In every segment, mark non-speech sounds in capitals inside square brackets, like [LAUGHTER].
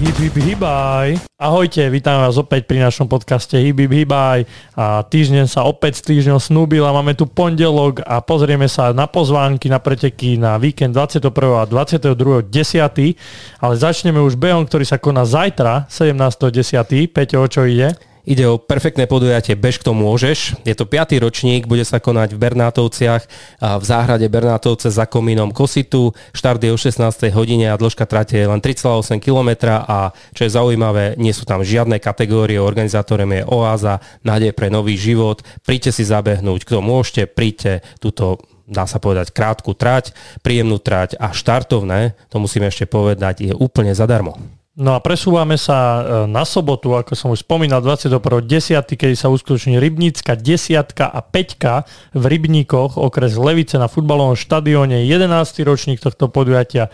Hip hip hibaj. Ahojte, vítam vás opäť pri našom podcaste Hip hip. A týždeň sa opäť s týždňom snúbil a máme tu pondelok a pozrieme sa na pozvánky, na preteky na víkend 21. a 22. 10. Ale začneme už behom, ktorý sa koná zajtra, 17.10. Peťo, o čo ide? Ide o perfektné podujatie Bež kto môžeš. Je to 5. ročník, bude sa konať v Bernátovciach v záhrade Bernátovce za komínom Kositu. Štart je o 16. hodine a dĺžka trate je len 3,8 km a čo je zaujímavé, nie sú tam žiadne kategórie, organizátorem je Oáza, nádej pre nový život. Príďte si zabehnúť, kto môžete, príďte túto dá sa povedať krátku trať, príjemnú trať a štartovné, to musíme ešte povedať, je úplne zadarmo. No a presúvame sa e, na sobotu, ako som už spomínal, 21.10., kedy sa uskutoční Rybnícka desiatka a peťka v Rybníkoch, okres Levice na futbalovom štadióne, 11. ročník tohto podujatia.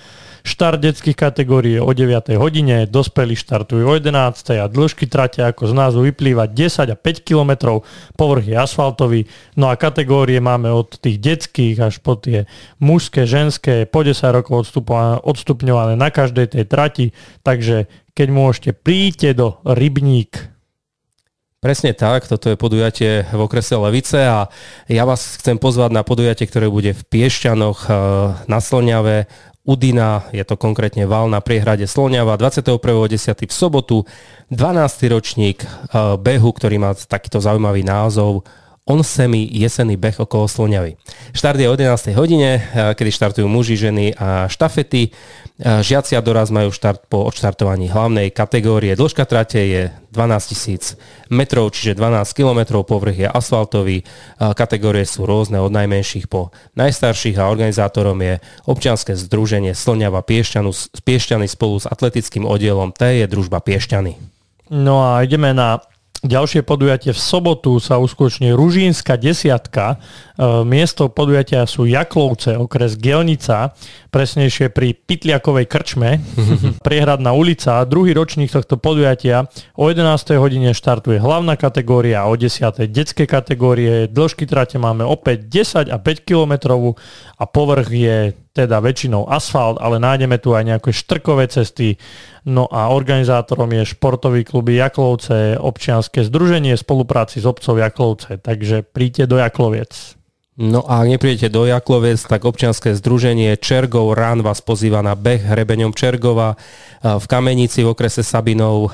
Štart detských kategórií o 9. hodine, dospelí štartujú o 11. a dĺžky trate ako z názvu vyplýva 10 a 5 km, povrch je asfaltový, no a kategórie máme od tých detských až po tie mužské, ženské, po 10 rokov odstupňované na každej tej trati, takže keď môžete, príďte do Rybník. Presne tak, toto je podujatie v okrese Levice a ja vás chcem pozvať na podujatie, ktoré bude v Piešťanoch eh, na Slňave Udina, je to konkrétne val na priehrade Sloniava 21.10. v sobotu, 12. ročník eh, behu, ktorý má takýto zaujímavý názov on semi jesenný beh okolo Sloniavy. Štart je o 11. hodine, eh, kedy štartujú muži, ženy a štafety. Eh, žiaci a doraz majú štart po odštartovaní hlavnej kategórie. Dĺžka trate je 12 tisíc metrov, čiže 12 kilometrov, povrch je asfaltový. Eh, kategórie sú rôzne od najmenších po najstarších a organizátorom je občianske združenie Slňava Piešťanu, Piešťany spolu s atletickým oddielom T je družba Piešťany. No a ideme na Ďalšie podujatie v sobotu sa uskutoční Ružínska desiatka. E, miesto podujatia sú Jaklovce, okres Gelnica, presnejšie pri Pitliakovej krčme, [LAUGHS] priehradná ulica. Druhý ročník tohto podujatia o 11. hodine štartuje hlavná kategória o 10. detské kategórie. Dĺžky trate máme opäť 10 a 5 km a povrch je teda väčšinou asfalt, ale nájdeme tu aj nejaké štrkové cesty. No a organizátorom je športový klub Jaklovce, občianske združenie spolupráci s obcov Jaklovce. Takže príďte do Jakloviec. No a ak neprídete do Jaklovec, tak občianske združenie Čergov Rán vás pozýva na beh hrebeňom Čergova v Kamenici v okrese Sabinov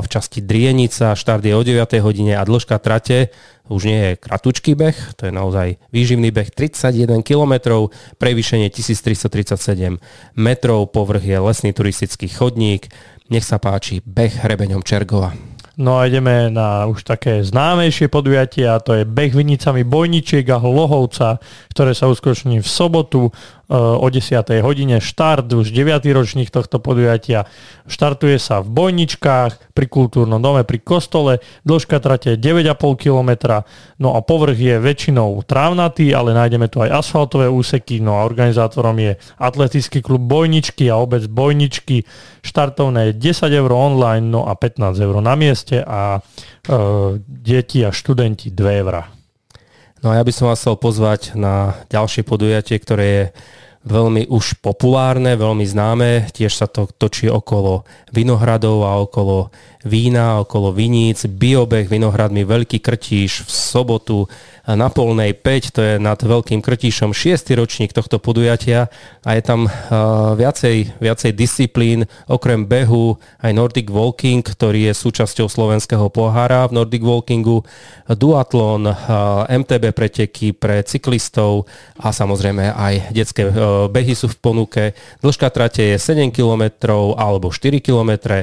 v časti Drienica. Štart je o 9. hodine a dĺžka trate už nie je kratučký beh, to je naozaj výživný beh 31 km, prevýšenie 1337 metrov, povrch je lesný turistický chodník. Nech sa páči, beh hrebeňom Čergova. No a ideme na už také známejšie podujatie a to je beh vinicami Bojničiek a Hlohovca, ktoré sa uskutoční v sobotu o 10. hodine štart, už 9. ročník tohto podujatia. Štartuje sa v Bojničkách, pri kultúrnom dome, pri kostole, dĺžka trate 9,5 km, no a povrch je väčšinou trávnatý, ale nájdeme tu aj asfaltové úseky, no a organizátorom je atletický klub Bojničky a obec Bojničky. Štartovné je 10 eur online, no a 15 eur na mieste a e, deti a študenti 2 eurá. No a ja by som vás chcel pozvať na ďalšie podujatie, ktoré je veľmi už populárne, veľmi známe. Tiež sa to točí okolo vinohradov a okolo vína, okolo viníc. Biobeh vinohradmi Veľký Krtíš v sobotu na Polnej 5, to je nad Veľkým Krtíšom 6. ročník tohto podujatia a je tam uh, viacej, viacej disciplín, okrem behu aj Nordic Walking, ktorý je súčasťou slovenského pohára v Nordic Walkingu, duatlon, uh, MTB preteky pre cyklistov a samozrejme aj detské uh, behy sú v ponuke. Dĺžka trate je 7 km alebo 4 km,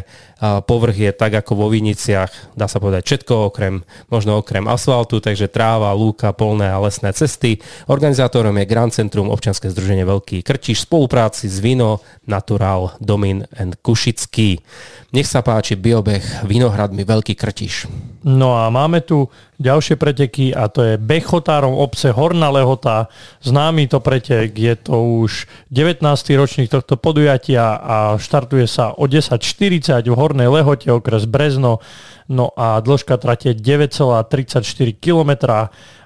povrch je tak ako vo Viniciach, dá sa povedať všetko okrem, možno okrem asfaltu, takže tráva, lúk, lúka, polné a lesné cesty. Organizátorom je Grand Centrum občianske združenie Veľký Krčiš v spolupráci s Vino Natural Domin and Kušický. Nech sa páči biobeh Vinohradmi Veľký Krtiš. No a máme tu ďalšie preteky a to je Bechotárom obce Horná Lehota. Známy to pretek, je to už 19. ročník tohto podujatia a štartuje sa o 10.40 v Hornej Lehote, okres Brezno. No a dĺžka trate 9,34 km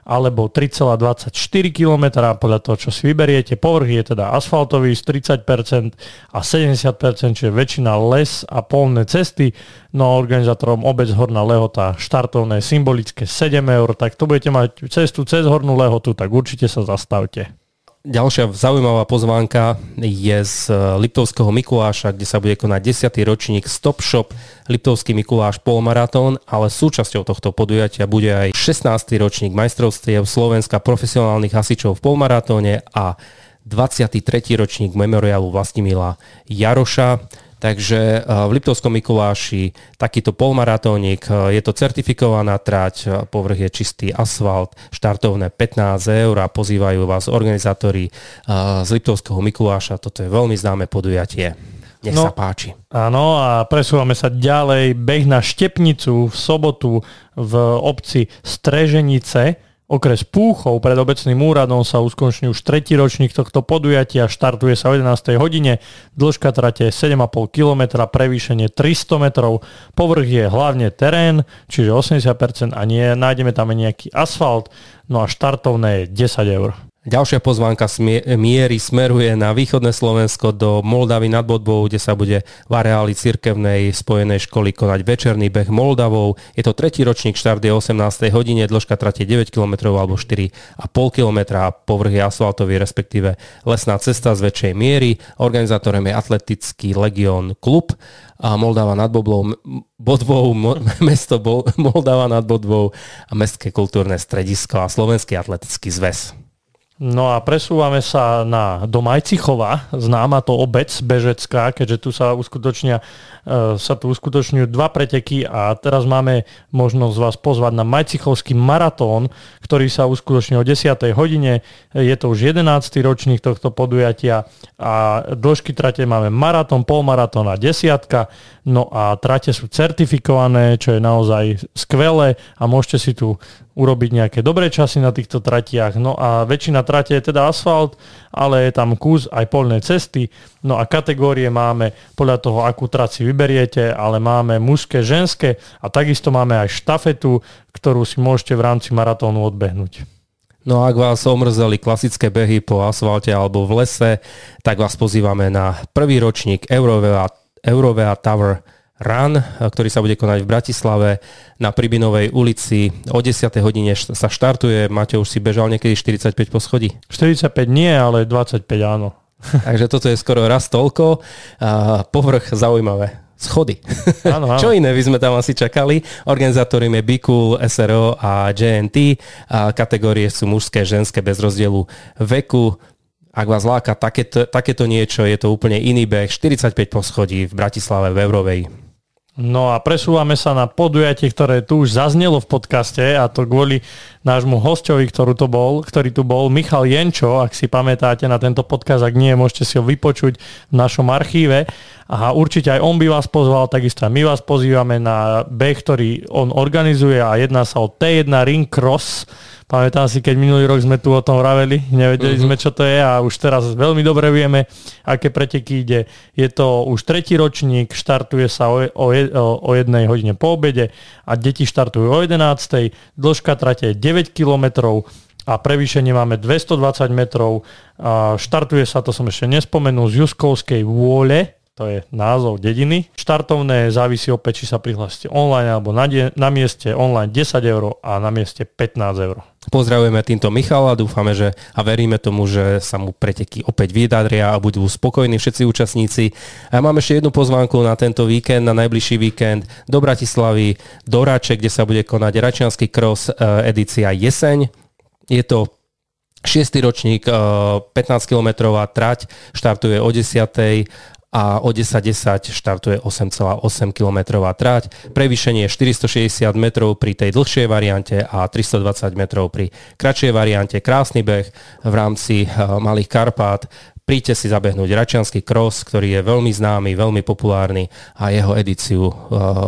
alebo 3,24 km podľa toho, čo si vyberiete. Povrch je teda asfaltový z 30% a 70%, čiže väčšina les a polné cesty. No a organizátorom obec Horná Lehota štartovné symbolické 7 eur, tak to budete mať cestu cez Hornú Lehotu, tak určite sa zastavte. Ďalšia zaujímavá pozvánka je z Liptovského Mikuláša, kde sa bude konať 10. ročník Stop Shop Liptovský Mikuláš polmaratón, ale súčasťou tohto podujatia bude aj 16. ročník majstrovstiev Slovenska profesionálnych hasičov v polmaratóne a 23. ročník memoriálu Vlastimila Jaroša. Takže eh, v Liptovskom Mikuláši takýto polmaratónik, eh, je to certifikovaná trať, eh, povrch je čistý asfalt, štartovné 15 eur a pozývajú vás organizátori z Liptovského Mikuláša. Toto je veľmi známe podujatie. Nech no, sa páči. Áno a presúvame sa ďalej. Beh na Štepnicu v sobotu v obci Streženice Okres Púchov pred obecným úradom sa uskončí už tretí ročník tohto podujatia, štartuje sa o 11. hodine, dĺžka trate 7,5 km, prevýšenie 300 metrov, povrch je hlavne terén, čiže 80% a nie, nájdeme tam nejaký asfalt, no a štartovné je 10 eur. Ďalšia pozvánka miery smeruje na východné Slovensko do Moldavy nad Bodbou, kde sa bude v areáli cirkevnej spojenej školy konať večerný beh Moldavou. Je to tretí ročník, štart je 18. hodine, dĺžka trate 9 km alebo 4,5 km a povrch je asfaltový, respektíve lesná cesta z väčšej miery. Organizátorem je Atletický legión klub a Moldava nad Bodbou, Bodvou, [LAUGHS] mesto Moldava nad Bodvou a Mestské kultúrne stredisko a Slovenský atletický zväz. No a presúvame sa na do Majcichova, známa to obec bežecká, keďže tu sa uskutočnia, e, sa tu uskutočňujú dva preteky a teraz máme možnosť vás pozvať na Majcichovský maratón, ktorý sa uskutoční o 10. hodine. Je to už 11. ročník tohto podujatia a dĺžky trate máme maratón, polmaratón a desiatka. No a trate sú certifikované, čo je naozaj skvelé a môžete si tu urobiť nejaké dobré časy na týchto tratiach. No a väčšina trate je teda asfalt, ale je tam kus aj polné cesty. No a kategórie máme podľa toho, akú trať si vyberiete, ale máme mužské, ženské a takisto máme aj štafetu, ktorú si môžete v rámci maratónu odbehnúť. No a ak vás omrzeli klasické behy po asfalte alebo v lese, tak vás pozývame na prvý ročník Eurovea, Eurovea Tower Run, ktorý sa bude konať v Bratislave na Pribinovej ulici. O 10. hodine sa štartuje. Máte už si bežal niekedy 45 po schodí? 45 nie, ale 25 áno. [LAUGHS] Takže toto je skoro raz toľko. Povrch zaujímavé. Schody. Áno, áno. [LAUGHS] Čo iné by sme tam asi čakali? Organizátorím je Bikul, SRO a JNT. A kategórie sú mužské, ženské bez rozdielu veku. Ak vás láka takéto, takéto niečo, je to úplne iný beh. 45 poschodí v Bratislave v Eurovej. No a presúvame sa na podujatie, ktoré tu už zaznelo v podcaste a to kvôli nášmu hostovi, ktorý, to bol, ktorý tu bol, Michal Jenčo, ak si pamätáte na tento podcast, ak nie, môžete si ho vypočuť v našom archíve. A určite aj on by vás pozval, takisto aj my vás pozývame na beh, ktorý on organizuje a jedná sa o T1 Ring Cross, Pamätám si, keď minulý rok sme tu o tom vraveli, nevedeli uh-huh. sme, čo to je a už teraz veľmi dobre vieme, aké preteky ide. Je to už tretí ročník, štartuje sa o, o, o jednej hodine po obede a deti štartujú o 11. Dĺžka trate je 9 kilometrov a prevýšenie máme 220 metrov. A štartuje sa, to som ešte nespomenul, z Juskovskej vôle, to je názov dediny. Štartovné závisí opäť, či sa prihlásite online alebo na, de- na mieste online 10 eur a na mieste 15 eur. Pozdravujeme týmto Michala, dúfame, že a veríme tomu, že sa mu preteky opäť vydadria a budú spokojní všetci účastníci. A ja mám ešte jednu pozvánku na tento víkend, na najbližší víkend do Bratislavy, do Rače, kde sa bude konať Račiansky cross e, edícia Jeseň. Je to 6. ročník, 15-kilometrová e, trať, štartuje o 10 a o 10.10 štartuje 8,8 km trať. Prevýšenie je 460 metrov pri tej dlhšej variante a 320 metrov pri kratšej variante. Krásny beh v rámci eh, Malých Karpát. Príďte si zabehnúť Račiansky cross, ktorý je veľmi známy, veľmi populárny a jeho edíciu eh,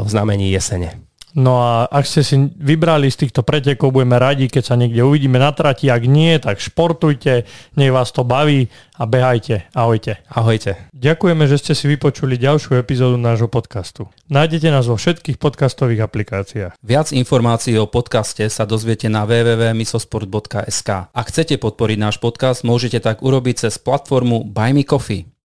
v znamení jesene. No a ak ste si vybrali z týchto pretekov, budeme radi, keď sa niekde uvidíme na trati. Ak nie, tak športujte, nech vás to baví a behajte. Ahojte. Ahojte. Ďakujeme, že ste si vypočuli ďalšiu epizódu nášho podcastu. Nájdete nás vo všetkých podcastových aplikáciách. Viac informácií o podcaste sa dozviete na www.misosport.sk. Ak chcete podporiť náš podcast, môžete tak urobiť cez platformu Buy Me Coffee.